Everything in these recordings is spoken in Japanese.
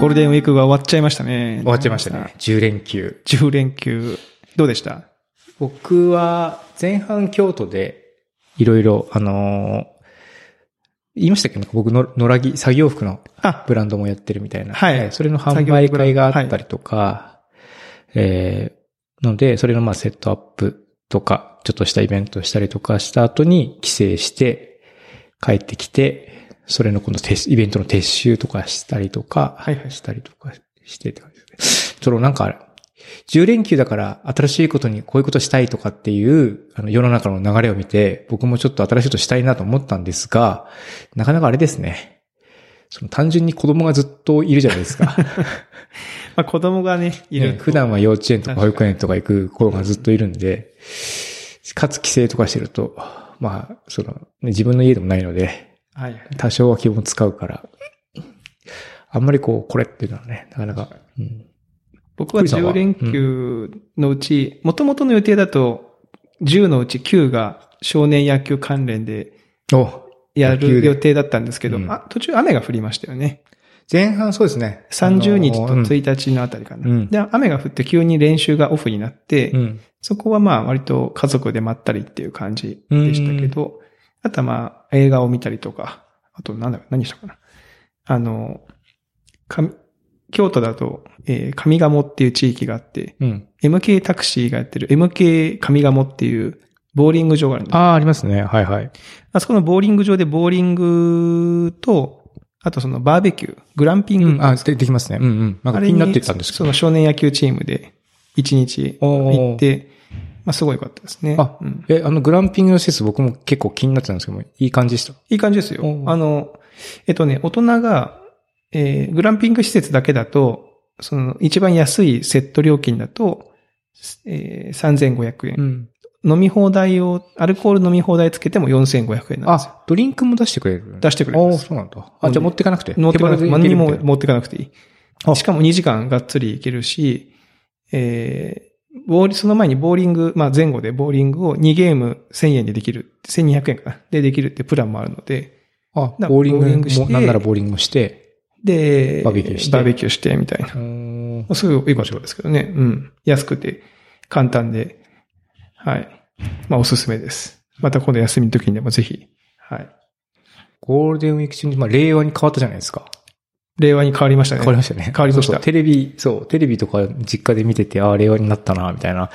ゴールデンウィークが終わっちゃいましたね。終わっちゃいましたね。。10連休。10連休。どうでした？僕は前半京都でいろいろ、あのー言いましたっけ？僕の野良着、作業服のあ、ブランドもやってるみたいな。はいえーそれの販売会があったりとか、えーので、それのまあセットアップとか、ちょっとしたイベントしたりとかした後に帰省して、帰ってきて、それの今度撤イベントの撤収とかしたりとか、はいはいしたりとかしてって感じですね。そのなんか、10連休だから新しいことにこういうことしたいとかっていう、あの世の中の流れを見て、僕もちょっと新しいことしたいなと思ったんですが、なかなかあれですね。その単純に子供がずっといるじゃないですか。まあ子供がね、いるね普段は幼稚園とか保育園とか行く子がずっといるんで、かつ帰省とかしてると、まあ、その、ね、自分の家でもないので、はい。多少は気も使うから、あんまりこう、これっていうのはね、なかなか、うん僕は栗さんは？10連休のうち、元々の予定だと、10のうち9が少年野球関連でおやる予定だったんですけど、うんあ途中雨が降りましたよね。前半そうですね。30日とあのうん1日のあたりかな。うんで、雨が降って急に練習がオフになって、うん。そこはまあ割と家族でまったりっていう感じでしたけど、あとはまあ映画を見たりとか、あとなんだろう、何したかな。あの、か京都だと、えー上賀茂っていう地域があって、うん。MK タクシーがやってる MK 上賀茂っていうボーリング場があるんです。ああ、ありますね。はいはい。あそこのボーリング場でボーリングと、あとそのバーベキュー、グランピング。うん、あ、でできますね。うんうん。なんか気になってたんですけど。その少年野球チームで一日行って、まあすごい良かったですね。あうんえ、あの、グランピングの施設僕も結構気になってたんですけども、いい感じでした？いい感じですよあの、えっとね、大人が、えーグランピング施設だけだと、その一番安いセット料金だと、えー3500円。ん。飲み放題を、アルコール飲み放題つけても4500円なんですよ。あ、ドリンクも出してくれる？出してくれるんああ、そうなんだ。あ、じゃあ持ってかなくて？持ってかなくて、何にも持ってかなくていい。しかも2時間がっつり行けるし、えー、ボーリ、その前にボーリング、まあ前後でボーリングを2ゲーム1000円でできる、1200円かな。でできるってプランもあるので、あ、なボーリングボーリングしても、なんならボーリングもして。で、バーベキューしてバーベキューしてみたいな。すごい良かったですけどね。うん。安くて、簡単で、はい。まあおすすめです。また今度休みの時にでもぜひ、はい。ゴールデンウィーク中に、まあ、令和に変わったじゃないですか。令和に変わりましたね。変わりましたね。変わりましたそうそうテレビ、そう、テレビとか実家で見てて、ああ、令和になったな、みたいな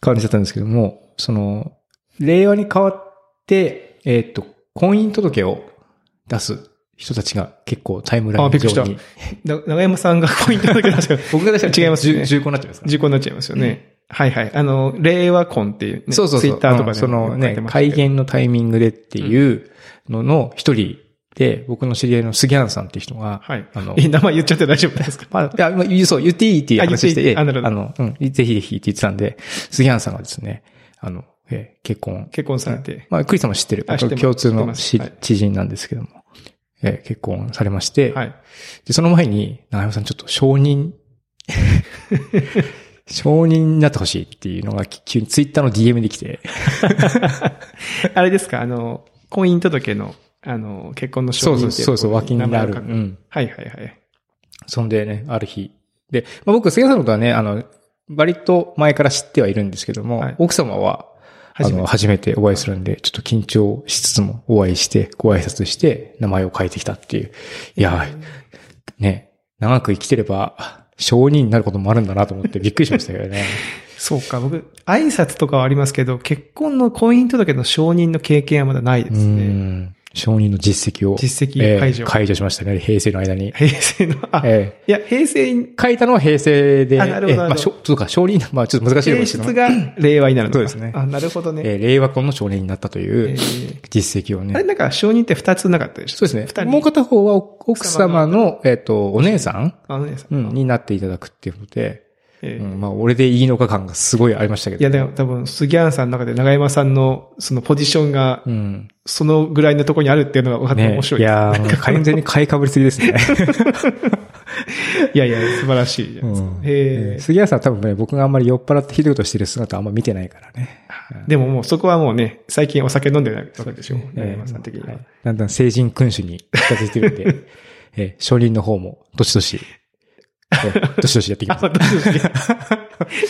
感じだったんですけども、その、令和に変わって、えーっと、婚姻届を出す人たちが結構タイムラインあびっくりした上に。な長山さんがポイントだけ出したよ。僕が出したら違いますね重重厚になっちゃいますか事故になっちゃいますよね。はいはい。あの、令和婚っていう、ね、そうそうそう。ツイッターとかでうんそのね、会改元のタイミングでっていうのの一人で、僕の知り合いの杉原さんっていう人が、はい。あのえ、名前言っちゃって大丈夫ですか？ま あ、いや、まあそう、言っていいっていう話して、あなるほど。あの、うん、ぜひぜひって言ってたんで、杉原さんがですね、あの、えー結婚。結婚されて。まあ、クリスさんも知ってる。あ知ってます。共通の知はい。知人なんですけども、えー結婚されまして、はい。で、その前に、長山さんちょっと承認、承認になってほしいっていうのが急にツイッターの DM で来て、あれですか？あの、婚姻届の、あの、結婚の承認っていそうそうそう脇になる。うん。はいはいはい。そんでね、ある日。で、まあ、僕、杉原さんのことはね、あの、割と前から知ってはいるんですけども、はい奥様は、あ初めての、初めてお会いするんで、ちょっと緊張しつつもお会いして、ご挨拶して、名前を変えてきたっていう。いやー、ね、長く生きてれば、承認になることもあるんだなと思ってびっくりしましたけどね。そうか、僕、挨拶とかはありますけど、結婚の婚姻届の承認の経験はまだないでうすね。ん。承認の実績を。実績えー解除解除しましたね、平成の間に。平成の、あ、えいや、平成、ー書いたのは平成で、あなるほどえーまあ、しょそうか、承認、まあ、ちょっと難しい提ですけど出が令和になるのか。そうですねあ、なるほどね。えー令和婚の承認になったとえいうー実績をね。あれなんか承認って二つなかったでしょ？そうですね二。人。もう片方は奥様の、えっ、と、お姉さん、あのね、さうん、になっていただくっていうので、えーうん、まあ、俺でいいのか感がすごいありましたけど。いや、でも多分、杉原さんの中で長山さんのそのポジションが、うん。そのぐらいのところにあるっていうのが分かってね面白いです。いや完全に買いかぶりすぎですね。いやいや、素晴らしいじゃないですか。うんへー杉原さんは多分ね、僕があんまり酔っ払ってひどいことしてる姿あんま見てないからね。でももうそこはもうね、最近お酒飲んでないわけでしょ。長え山さん的には。はいだんだん成人君主に近づいてるんで。えー、承認の方も、どしどし、えー どしどしやっていきます。あ、どうしよ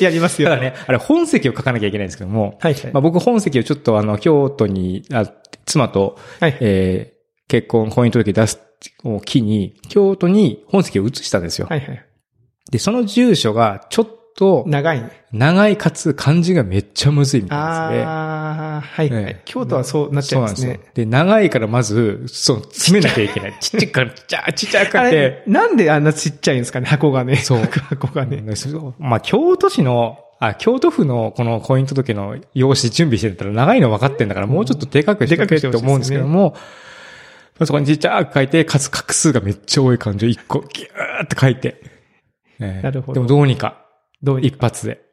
うやりますよ。ただね、あれ本籍を書かなきゃいけないんですけども、はいはい。まあ、僕本籍をちょっとあの、京都に、あ妻と、はい。えー結婚、婚姻届出すを機に、京都に本籍を移したんですよ。はいはい。で、その住所がちょっと長いね。長いかつ漢字がめっちゃむずいみたいなんですね。ああ、はいはいええ。京都はそうなっちゃいますねそうで長いからまず、そう、詰めなきゃいけない。ちっちゃいから、ちっちゃい、ちっちゃくてなんであんなちっちゃいんですかね、箱がね。そう箱がね。まあ、京都市の、あ、京都府のこの婚姻届の用紙準備してたら長いの分かってんだから、もうちょっとでかくしてくれって思うんですけども、そこにちっちゃく書いて、かつ画数がめっちゃ多い漢字を一個ギューって書いて。ええなるほどでもどうにか、どうに一発で。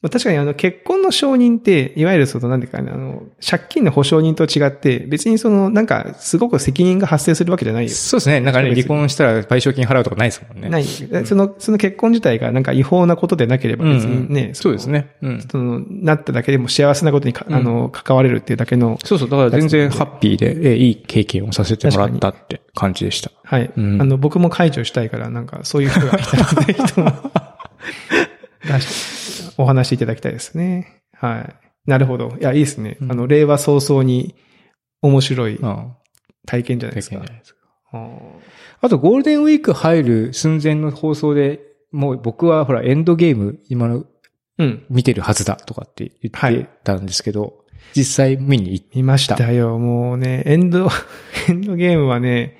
まあ確かにあの結婚の承認って、いわゆるそのなんていうかね、あの、借金の保証人と違って、別にそのなんかすごく責任が発生するわけじゃないよ。そうですね。なんかね、離婚したら賠償金払うとかないですもんね。ない。その、その結婚自体がなんか違法なことでなければ別にね、そうですね。うん。その、なっただけでも幸せなことにか、うんあの、関われるっていうだけの、そうそう。だから全然ハッピーで、えいい経験をさせてもらったって感じでした。はい。うんあの、僕も解除したいから、なんか、そういう人がいたら、ぜひとも、出 しお話しいただきたいですね。はい。なるほど。いや、いいですね。うんあの、令和早々に面白いうん。体験じゃない経ですか。験じゃないですか。あと、ゴールデンウィーク入る寸前の放送で、もう僕はほら、エンドゲーム、今のうん。見てるはずだとかって言はいってたんですけど、実際見に行っ見ましたよ。もうね、エンド、エンドゲームはね、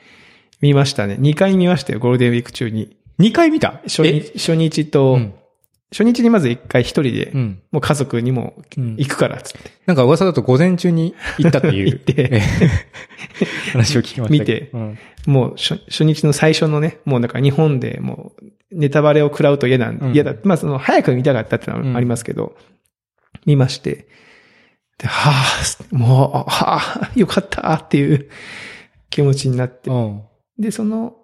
見ましたね。2回見ましたよ、ゴールデンウィーク中に。2回見た？初日、初日と、うん。初日にまず1回一人で、うん。もう家族にもうん行くから、つって。なんか噂だと午前中に行ったっていう。行って ええ話を聞きました。見てうん。もう初初日の最初のね、もうなんか日本でもうネタバレを食らうと嫌なん、うん嫌だ。まあその早く見たかったってのはありますけど、見まして、で、はあ、もう、はあ、よかったっていう気持ちになって。うん。で、その、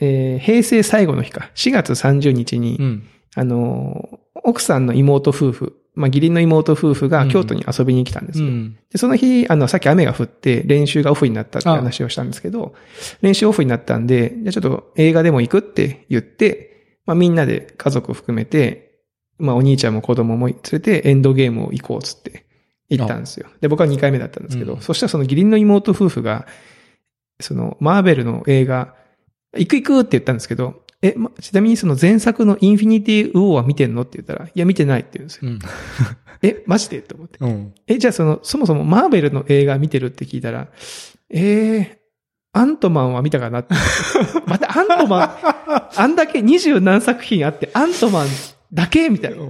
えー平成最後の日か、4月30日に、うん。あのー、奥さんの妹夫婦、まあ義理の妹夫婦が京都に遊びに来たんですよ。うん。で、その日、あの、さっき雨が降って練習がオフになったって話をしたんですけど、練習オフになったんで、じゃあちょっと映画でも行くって言って、まあみんなで家族含めて、まあお兄ちゃんも子供も連れてエンドゲームを行こうっつって行ったんですよ。で、僕は2回目だったんですけど、うんそしたらその義理の妹夫婦が、そのマーベルの映画、行く行くって言ったんですけど、え、ま、ちなみにその前作のインフィニティウォーは見てんのって言ったら、いや見てないって言うんですよ。うん。え、マジで？と思って。うん。え、じゃあその、そもそもマーベルの映画見てるって聞いたら、えー、アントマンは見たかな。またアントマン、あんだけ二十何作品あって、アントマンだけみたいな。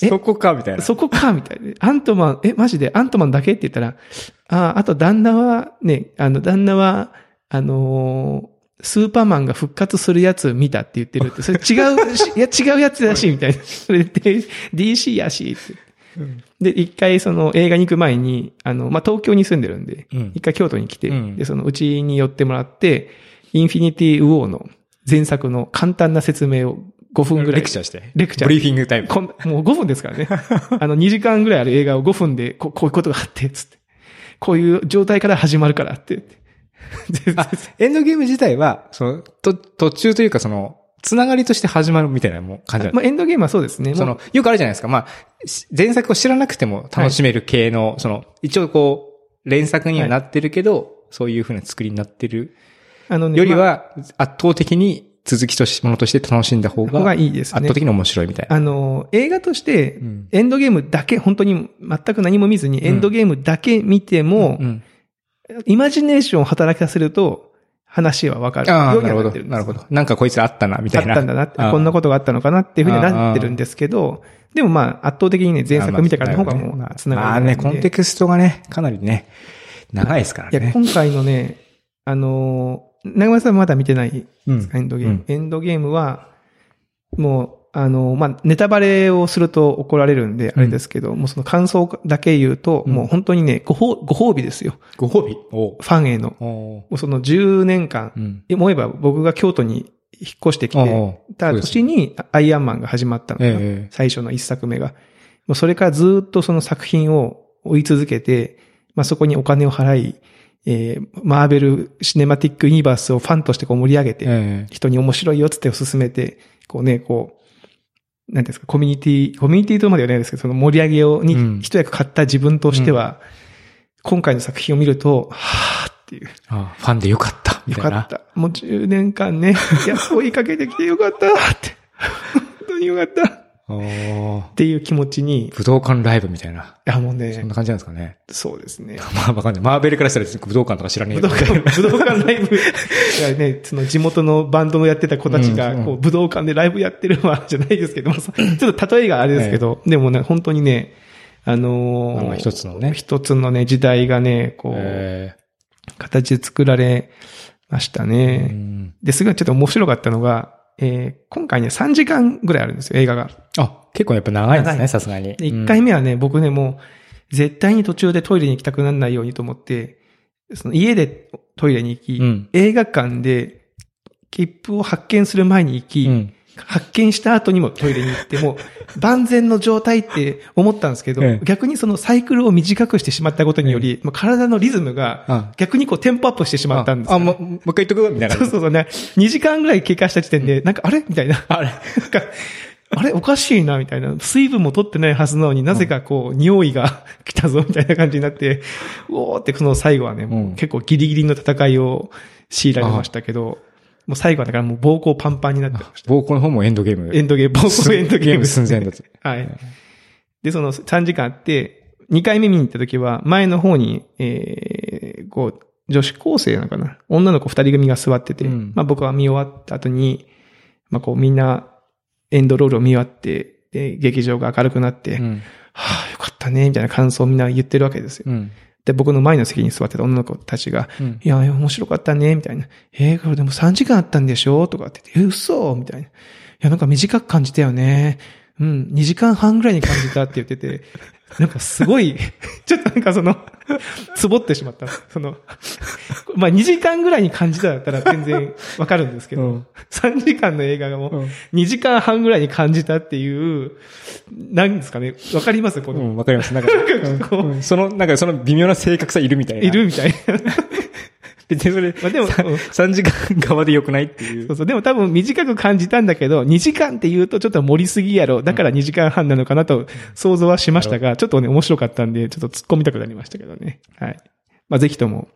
えそこか、みたいな。そこかみたいな。アントマン、え、マジで？アントマンだけって言ったら、あ、あと旦那は、ね、あの、旦那は、あのースーパーマンが復活するやつ見たって言ってるって、それ違うし、いや違うやつだし、みたいな。それで、DC やし、って。うんで、一回その映画に行く前に、あの、まあ、東京に住んでるんで、うん一回京都に来て、うんで、そのうちに寄ってもらって、インフィニティウォーの前作の簡単な説明を5分ぐらい。レクチャーして。レクチャーブリーフィングタイム。こんもう5分ですからね。あの、2時間ぐらいある映画を5分で、ここういうことがあって、つって。こういう状態から始まるからって言って。あ、エンドゲーム自体は、その、と、途中というかその、つながりとして始まるみたいなもう感じまあ、エンドゲームはそうですね。その、よくあるじゃないですか。まあ、し前作を知らなくても楽しめる系の、その、一応こう、連作にはなってるけど、そういう風な作りになってるあのね、よりまあは、圧倒的に続きとし、ものとして楽しんだ方が、方がいいですね圧倒。的に面白いみたいな。あの、映画としてう、んエンドゲームだけ、本当に全く何も見ずに、エンドゲームだけ見ても、うんイマジネーションを働かせると、話はわかる。ああ、ようになるほどなるほど。なんかこいつあったな、みたいな。あったんだなこんなことがあったのかなっていうふうになってるんですけど、でもまあ、圧倒的にね、前作見たからの方がもう、つながりまあね、コンテクストがね、かなりね、長いですからいや、ね。今回のね、あのー、長村さんまだ見てないうんエンドゲーム。うんエンドゲームは、もう、あのー、まあ、ネタバレをすると怒られるんで、あれですけど、もうその感想だけ言うと、うん。もう本当にね、ご褒ご褒美ですよ。ご褒美？お。ファンへの。おもうその10年間、うん。思えば僕が京都に引っ越してきておた年にアイアンマンが始まったのかな、ええ最初の一作目が。もうそれからずっとその作品を追い続けて、まあそこにお金を払い、えーマーベル・シネマティック・ユニバースをファンとしてこう盛り上げて、え人に面白いよっつって進めて、こうね、こう、なんですか、コミュニティ、コミュニティとまではないですけど、その盛り上げを、にうん一役買った自分としては、今回の作品を見ると、はぁっていう。あファンでよかった。よかった。もう10年間ね、いや、追いかけてきてよかったって。本当によかった。っていう気持ちに、い武道館ライブみたいな。や、もうそんねな、感じなんですかね。そうですね。まあわかんない。マーベルからしたら武道館とか知らねえ武道館、武道館ライブ、いやね、その地元のバンドをやってた子たちが、こう、武道館でライブやってるわ、じゃないですけど、まあそちょっと例えがあれですけど、でもね、本当にね、あの一つのね一つのね、時代がね、こう、え形で作られましたーね。うんで、すごいちょっと面白かったのが、えー今回ね、3時間ぐらいあるんですよ、映画が。あ、結構やっぱ長いんですね、さすがに。で、1回目はね、僕ね、もう、絶対に途中でトイレに行きたくならないようにと思って、その家でトイレに行き、うん映画館で切符を発見する前に行き、うん。発見した後にもトイレに行っても、万全の状態って思ったんですけど、ええ。逆にそのサイクルを短くしてしまったことにより、まあ体のリズムがあ逆にこうテンポアップしてしまったんですよ。あ、もう、もう一回言っとくみたいな。そう。そうそうね。2時間ぐらい経過した時点で、なんか、あれみたいな。あれ。なんか、あれおかしいなみたいな。水分も取ってないはずなのになぜかこう、匂いが来たぞみたいな感じになって、おーってその最後はね、もう結構ギリギリの戦いを強いられましたけど、もう最後はだからもう膀胱パンパンになってました。膀胱の方もエンドゲーム。エンドゲーム、膀胱エンドゲーム。寸前だと。はい。で、その3時間あって、2回目見に行った時は、前の方に、えー、こう、女子高生なのかな女の子2人組が座ってて、うんまあ僕は見終わった後に、まあこうみんなエンドロールを見終わって、で、劇場が明るくなって、うん。はあ、よかったね、みたいな感想をみんな言ってるわけですよ。うん。で、僕の前の席に座ってた女の子たちが、うんいや、面白かったね、みたいな。えー、これでも3時間あったんでしょ？とかって言って、え、嘘みたいな。いや、なんか短く感じたよね。うん、2時間半ぐらいに感じたって言ってて、なんかすごい、ちょっとなんかその、つぼってしまった。その、まあ2時間ぐらいに感じただったら全然わかるんですけど、うん3時間の映画がもうんう2時間半ぐらいに感じたっていう、なんですかね、わかります？この、うん、わかります。なんか、こううんその、なんかその微妙な正確さいるみたいな。いるみたいな。別にそれ、まあでも、うん3時間側で良くないっていうそう。そう。でも多分短く感じたんだけど、2時間って言うとちょっと盛りすぎやろ。だから2時間半なのかなと想像はしましたが、ちょっとね、面白かったんで、ちょっと突っ込みたくなりましたけどね。はい。まあぜひとも、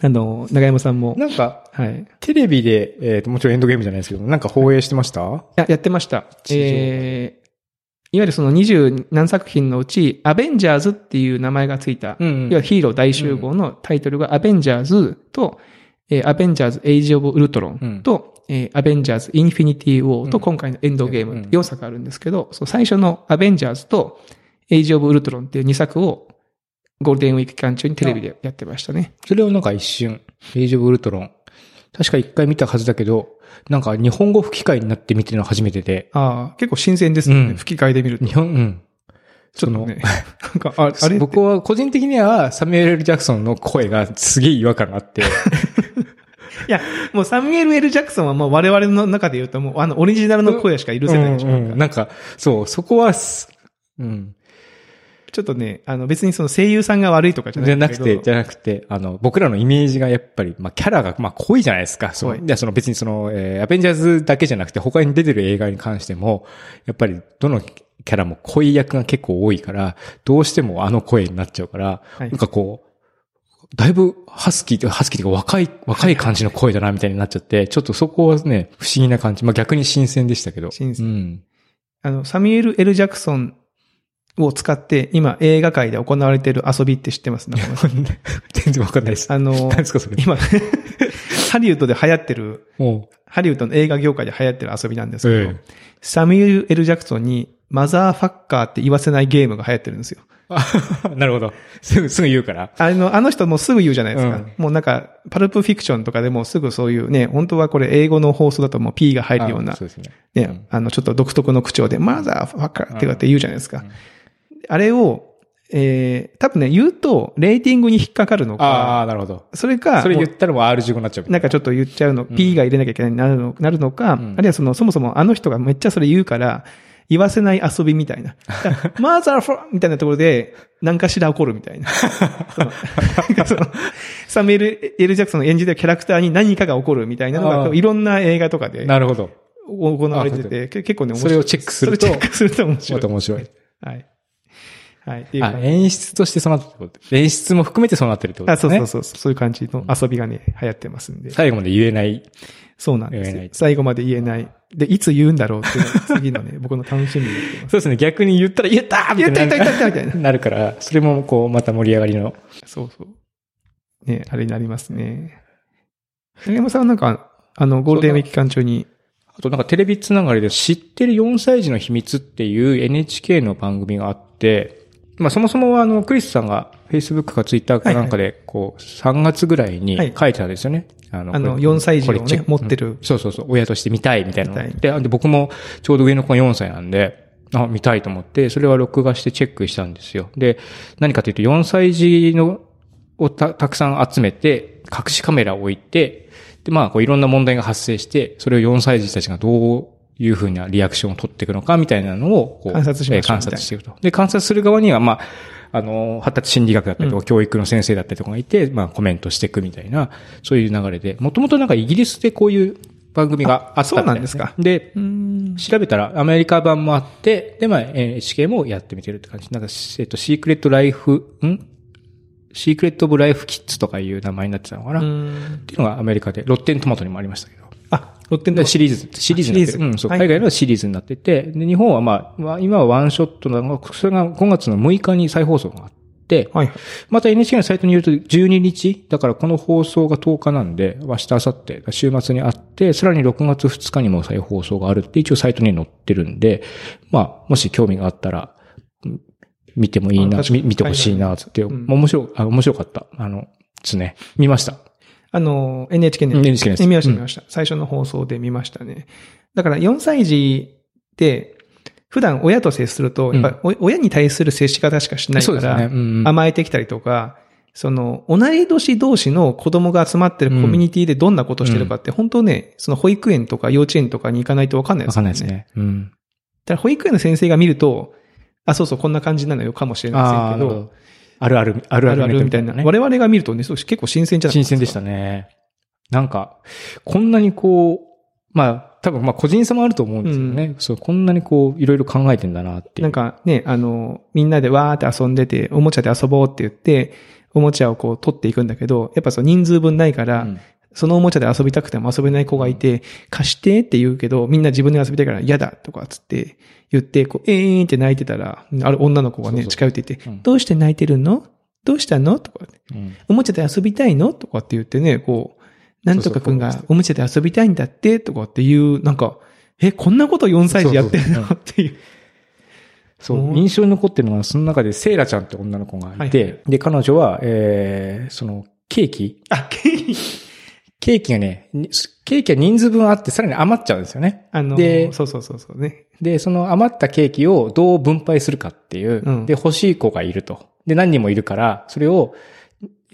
あの、長山さんも、なんか、はい。いテレビで、えっ、と、もちろんエンドゲームじゃないですけど、なんか放映してました？や、やってました。えー、いわゆるその20何作品のうち、アベンジャーズっていう名前がついた、うんうんいわゆるヒーロー大集合のタイトルがアベンジャーズと、えーアベンジャーズ・エイジ・オブ・ウルトロンと、えーアベンジャーズ・インフィニティ・ウォーとうん今回のエンドゲームうん4作あるんですけど、その最初のアベンジャーズとエイジ・オブ・ウルトロンっていう2作をゴールデンウィーク期間中にテレビでやってましたね。それをなんか一瞬、エイジオブウルトロン。確か一回見たはずだけど、なんか日本語吹き替えになって見てるの初めてで、ああ、結構新鮮ですよね。うん吹き替えで見ると。日本、うん。ちょっとね。なんか、ああれ 僕は個人的にはサミュエル・ L ジャクソンの声がすげえ違和感があって、いや、もうサミュエル・エル・ジャクソンはもう我々の中で言うともうあのオリジナルの声しか許せないでしょ。うんうんなんか、そう、そこはす、うん。ちょっとね、あの別にその声優さんが悪いとかじゃないじゃなくて、じゃなくて、あの、僕らのイメージがやっぱり、まあ、キャラが、まあ、濃いじゃないですか。そう。で、その別にその、えー、アベンジャーズだけじゃなくて、他に出てる映画に関しても、やっぱり、どのキャラも濃い役が結構多いから、どうしてもあの声になっちゃうから、はいなんかこう、だいぶハスキーとハスキーというか若い、若い感じの声だな、みたいになっちゃって、ちょっとそこはね、不思議な感じ。まあ、逆に新鮮でしたけど。新鮮うん。あの、サミュエル・エル・ジャクソンを使って今映画界で行われている遊びって知ってます？全然わかんないです。あの何、ですか、それ。今、ハリウッドで流行ってる、もハリウッドの映画業界で流行ってる遊びなんですけど、えサミュエル・エル・ジャクソンにマザーファッカーって言わせないゲームが流行ってるんですよ。う、なるほど。すぐ、すぐ言うから。あの、あの人もすぐ言うじゃないですか。うんもうなんか、パルプフィクションとかでもすぐそういうね、本当はこれ英語の放送だともう P が入るようなあ、そうですね。ね、うんあの、ちょっと独特の口調で、マザーファッカーってかって言うじゃないですか。うんあれを、えー、多分ね、言うと、レーティングに引っかかるのあか、あ、なるほど。それか、それ言ったらもう R15 になっちゃうなんかちょっと言っちゃうの、ん P が入れなきゃいけないになるのなるのか、うんあるいはその、そもそもあの人がめっちゃそれ言うから、言わせない遊びみたいな。マーザーフォーみたいなところで、何かしら起こるみたいな。サムエル・エル・ジャクソンの演じてるキャラクターに何かが起こるみたいなのが、いろんな映画とかでなるほど。行われてて、け結構ね、面白い。それをチェックするとそれチェックすると面白い。また面白い。はい。はい。っていうあ、か演出としてそうなってるってこと演出も含めてそうなってるってことあ、ですね。そうそうそう。そういう感じの遊びがね、流行ってますんで。最後まで言えない。そうなんです。よ最後まで言えない。で、いつ言うんだろうっていうのが次のね、僕の楽しみになってます。そうですね。逆に言ったら言ったーみたいな。言った言った言ったみたいな。なるから、それもこう、また盛り上がりの。そうそう。ね、あれになりますね。影山さんはなんか、あの、ゴールデンウィーク期間中に、あとなんかテレビつながりで知ってる4歳児の秘密っていう NHK の番組があって、まあそもそもはあの、クリスさんが Facebook か Twitter かなんかで、こう、3月ぐらいにはい。書いてたんですよね。あのあのこれ4歳児をね持ってる。うん。そうそうそう、親として見たいみたいなで、で僕もちょうど上の子が4歳なんで、あ、見たいと思って、それは録画してチェックしたんですよ。で、何かというと4歳児の、をたたくさん集めて、隠しカメラを置いて、で、まあ、こういろんな問題が発生して、それを4歳児たちがどういうふうなリアクションを取っていくのかみたいなのを、こう、観察しま観察していくと。で、観察する側には、まあ、あの、発達心理学だったりとか、教育の先生だったりとかがいて、まあ、コメントしていくみたいな、そういう流れで、もともとなんかイギリスでこういう番組があったみたいそうなんですかで。調べたらアメリカ版もあって、で、まあ、NHK もやってみてるって感じ。なんか、えっと、シークレットライフ、ん？シークレットオブライフキッズとかいう名前になってたのかな、うっんていうのがアメリカで、ロッテントマトにもありましたけど。あ、ロッテンでトシリーズ、シリーズになってる。うん、そう、はい海外のはシリーズになってて、で、日本はまあ、まあ今はワンショットなのが、それが5月の6日に再放送があって、はい。また NHK のサイトによると12日、だからこの放送が10日なんで、明日、明後日、週末にあって、さらに6月2日にも再放送があるって一応サイトに載ってるんで、まあ、もし興味があったら、うん見てもいいな、見てほしいなって、うんまあ面白面白かった。あの、ですね。見ました。あの、NHK で、うん NHK です見ました、見ました。最初の放送で見ましたね。だから4歳児って、普段親と接すると、やっぱ親に対する接し方しかしないから、そうですね。うんうん甘えてきたりとか、その、同い年同士の子供が集まってるコミュニティでどんなことしてるかって、本当ね、その保育園とか幼稚園とかに行かないとわかんないですよね。わかんないですね。うん。だから保育園の先生が見ると、あ、そうそう、こんな感じなのよかもしれませんあけど、ーあるある、あるあるあるみたいな。ね。我々が見るとね、そう結構新鮮じゃない新鮮でしたね。なんか、こんなにこう、まあ、多分まあ個人差もあると思うんですよね。そう、こんなにこう、いろいろ考えてんだなっていう。なんかね、あの、みんなでわーって遊んでて、おもちゃで遊ぼうって言って、おもちゃをこう取っていくんだけど、やっぱその人数分ないから、うんそのおもちゃで遊びたくても遊べない子がいて、貸してって言うけど、みんな自分で遊びたいから嫌だとかつって言って、こう、えーんって泣いてたら、ある女の子がね、近寄っていて、うんどうして泣いてるの？どうしたの？とかおもちゃで遊びたいの？とかって言ってね、こう、なんとかくんがおもちゃで遊びたいんだって、とかっていう、なんか、え、こんなこと4歳児やってんの？っていう。そうう、ん印象に残ってるのが、その中でセイラちゃんって女の子がいて、はいで、彼女は、えー、その、ケーキ？あ、ケイケーキがね、にケーキは人数分あって、さらに余っちゃうんですよね。あの、でそうそうそうそうね。で、その余ったケーキをどう分配するかっていう、うんで、欲しい子がいると。で、何人もいるから、それを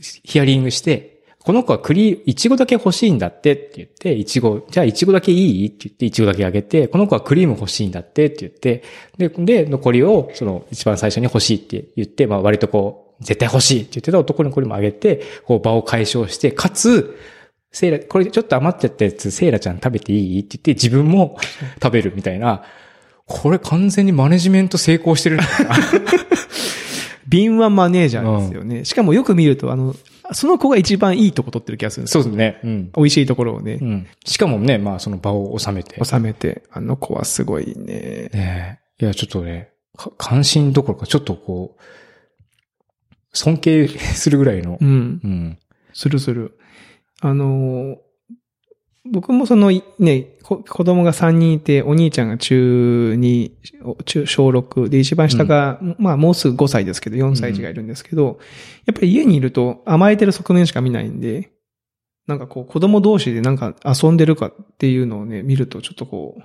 ヒアリングして、この子は栗、いちごだけ欲しいんだってって言って、いちご、じゃあいちごだけいい？って言って、いちごだけあげて、この子はクリーム欲しいんだってって言って、で、で、残りを、その、一番最初に欲しいって言って、まあ割とこう、絶対欲しいって言ってた男の子にもあげて、こう場を解消して、かつ、セイラ、これちょっと余っちゃったやつ、セイラちゃん食べていい？って言って、自分も 食べるみたいな、これ完全にマネジメント成功してるん 敏腕マネージャーですよね。しかもよく見ると、あの、その子が一番いいとこ取ってる気がするんですよ。そうですね。うん。美味しいところをねう、ん。しかもね、まあその場を収めて。収めて、あの子はすごいね。ねえいや、ちょっとね、か関心どころか、ちょっとこう、尊敬するぐらいのう。ん。うん。するする。あのー、僕もその、いね、こ子供が3人いて、お兄ちゃんが中2、お中、小6で、一番下が、まあもうすぐ5歳ですけど、4歳児がいるんですけど、やっぱり家にいると甘えてる側面しか見ないんで、なんかこう子供同士でなんか遊んでるかっていうのをね、見るとちょっとこう、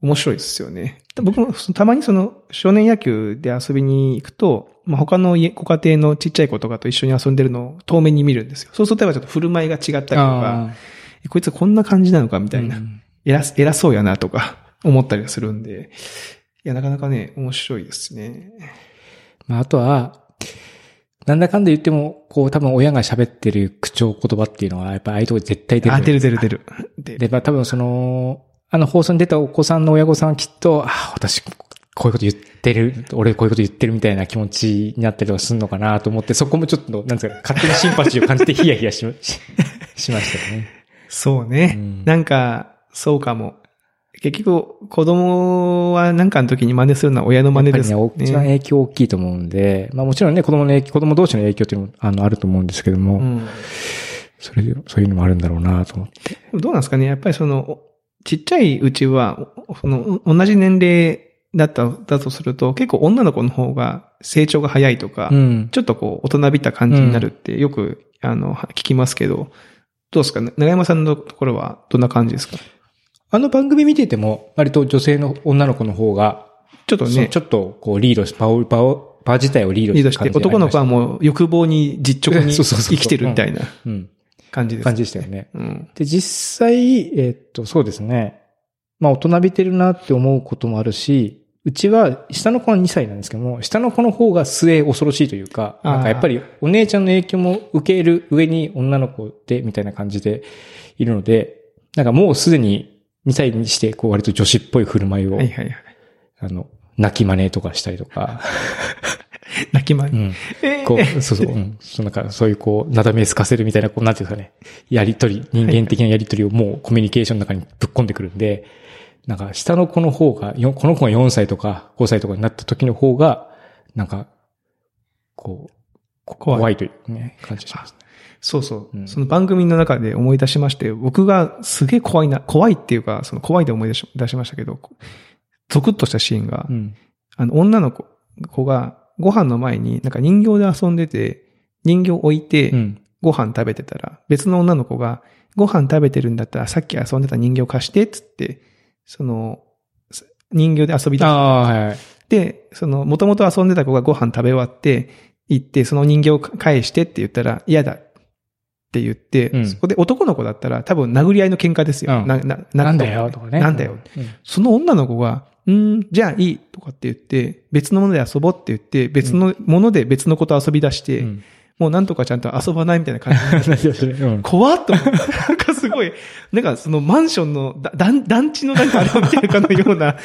面白いですよね。僕もたまにその少年野球で遊びに行くと、まあ、他の家ご家庭のちっちゃい子とかと一緒に遊んでるのを遠目に見るんですよ。そうするとやっぱちょっと振る舞いが違ったりとか、あこいつこんな感じなのかみーたいな、うん偉す偉そうやなとか思ったりするんで、いや、なかなかね、面白いですね。まあ、あとは、なんだかんだ言っても、こう多分親が喋ってる口調言葉っていうのは、やっぱああいうとこ絶対出る。あ、出る出る出る。出で、まあ多分その、あの放送に出たお子さんの親御さんはきっと、ああ、私、こういうこと言ってる、俺こういうこと言ってるみたいな気持ちになったりとかするのかなと思って、そこもちょっと、なんですか、勝手にシンパシーを感じてヒヤヒヤしししましたね。そうね。うんなんか、そうかも。結局、子供は何かの時に真似するのは親の真似ですやっぱりね、一番影響大きいと思うんで、まあもちろんね、子供の影響、子供同士の影響っていうのも、あの、あると思うんですけども、うん。それで、そういうのもあるんだろうなと思って。どうなんですかねやっぱりその、おちっちゃいうちは、おその、同じ年齢だった、だとすると、結構女の子の方が成長が早いとか、うん。ちょっとこう、大人びた感じになるってよく、あの、は聞きますけど、どうですか？ね長山さんのところはどんな感じですか？あの番組見てても、割と女性の女の子の方が、ちょっとね、ちょっとこうリードし、場を、場を、場自体をリードリードして、男の子はも、もう欲望に実直に 生きてるみたいな。うん、感じです。感じでしたよね。うん。で、実際、えーっと、そうですね。まあ、大人びてるなって思うこともあるし、うちは、下の子は2歳なんですけども、下の子の方が末恐ろしいというか、なんかやっぱりお姉ちゃんの影響も受ける上に女の子で、みたいな感じでいるので、なんかもうすでに2歳にして、こう割と女子っぽい振る舞いを、はいはいはい。あの、泣き真似とかしたりとか、泣きまい。うん。えーこう、そうそう、うん。そうなんか、そういうこう、なだめすかせるみたいな、こう、なんていうんですかね。やりとり、人間的なやりとりをもうコミュニケーションの中にぶっ込んでくるんで、なんか、下の子の方が、よこの子が4歳とか5歳とかになった時の方が、なんか、こう、怖いというね、感じがしますね。そうそう、うんその番組の中で思い出しまして、僕がすげえ怖いな、怖いっていうか、その怖いで思い出し出しましたけど、ゾクッとしたシーンが、うん。あの、女の子子がご飯の前になんか人形で遊んでて、人形置いてうん。ご飯食べてたら、別の女の子が、ご飯食べてるんだったらさっき遊んでた人形貸してっつって、その、人形で遊び出しああ、はいはい。で、その、もともと遊んでた子がご飯食べ終わって、行って、その人形を返してって言ったら、嫌だって言って、うんそこで男の子だったら多分殴り合いの喧嘩ですよ。うんな、な、なんだよ、とかね。なんだよ。うん。その女の子が、うん、じゃあいいとかって言って、別のもので遊ぼうって言って、別のもので別の子と遊び出して、うん。もうなんとかちゃんと遊ばないみたいな感じ。怖っと思って。なんかすごい、なんかそのマンションのだ団団地のなんかあれを見てるかのような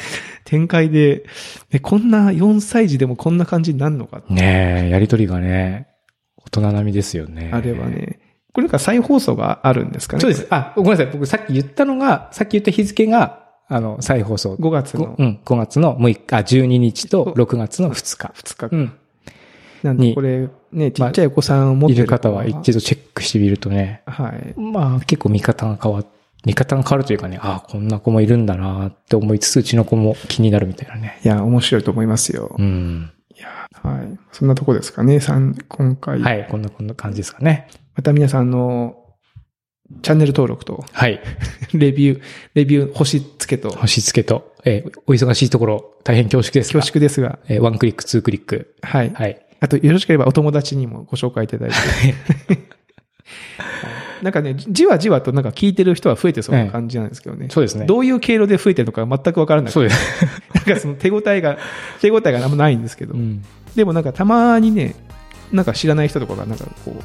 展開で、えこんな4歳児でもこんな感じになるのか、ねえ、やりとりがね、大人並みですよね。あれはね。これなんか再放送があるんですかねそうです。あ、ごめんなさい。僕さっき言ったのが、さっき言った日付が、あの、再放送。5月のごうん、5月の6日、あ、12日と6月の2日。2日うん。なんでにこれね、ちっちゃいお子さんを持っている方は一度チェックしてみるとね、はい。まあ結構見方が変わっ見方が変わるというかね、ああ、こんな子もいるんだなって思いつつ、うちの子も気になるみたいなね。いや、面白いと思いますよ。うん。いや、はい。そんなとこですかね、さん、今回。はい、こんな、こんな感じですかね。また皆さんあの、チャンネル登録と、はい。レビュー、レビュー、星付けと、星付けと、えーお忙しいところ、大変恐縮ですが。恐縮ですが、えーワンクリック、ツークリック。はい。はい。あと、よろしければお友達にもご紹介いただいて。なんかね、じわじわとなんか聞いてる人は増えてそうな感じなんですけどね。そうですね。どういう経路で増えてるのか全くわからない。そうです。なんかその手応えが、手応えがなんもないんですけど。うん。でもなんかたまにね、なんか知らない人とかがなんかこう、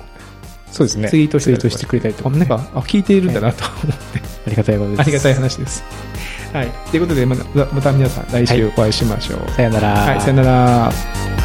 そうですね。ツイートしてくれたりとか、あなんか、あ、聞いているんだなと思って、ありがたいことです。ありがたい話です。はい。ということで、またまた皆さん来週お会いしましょう。さよなら。はい、さよなら。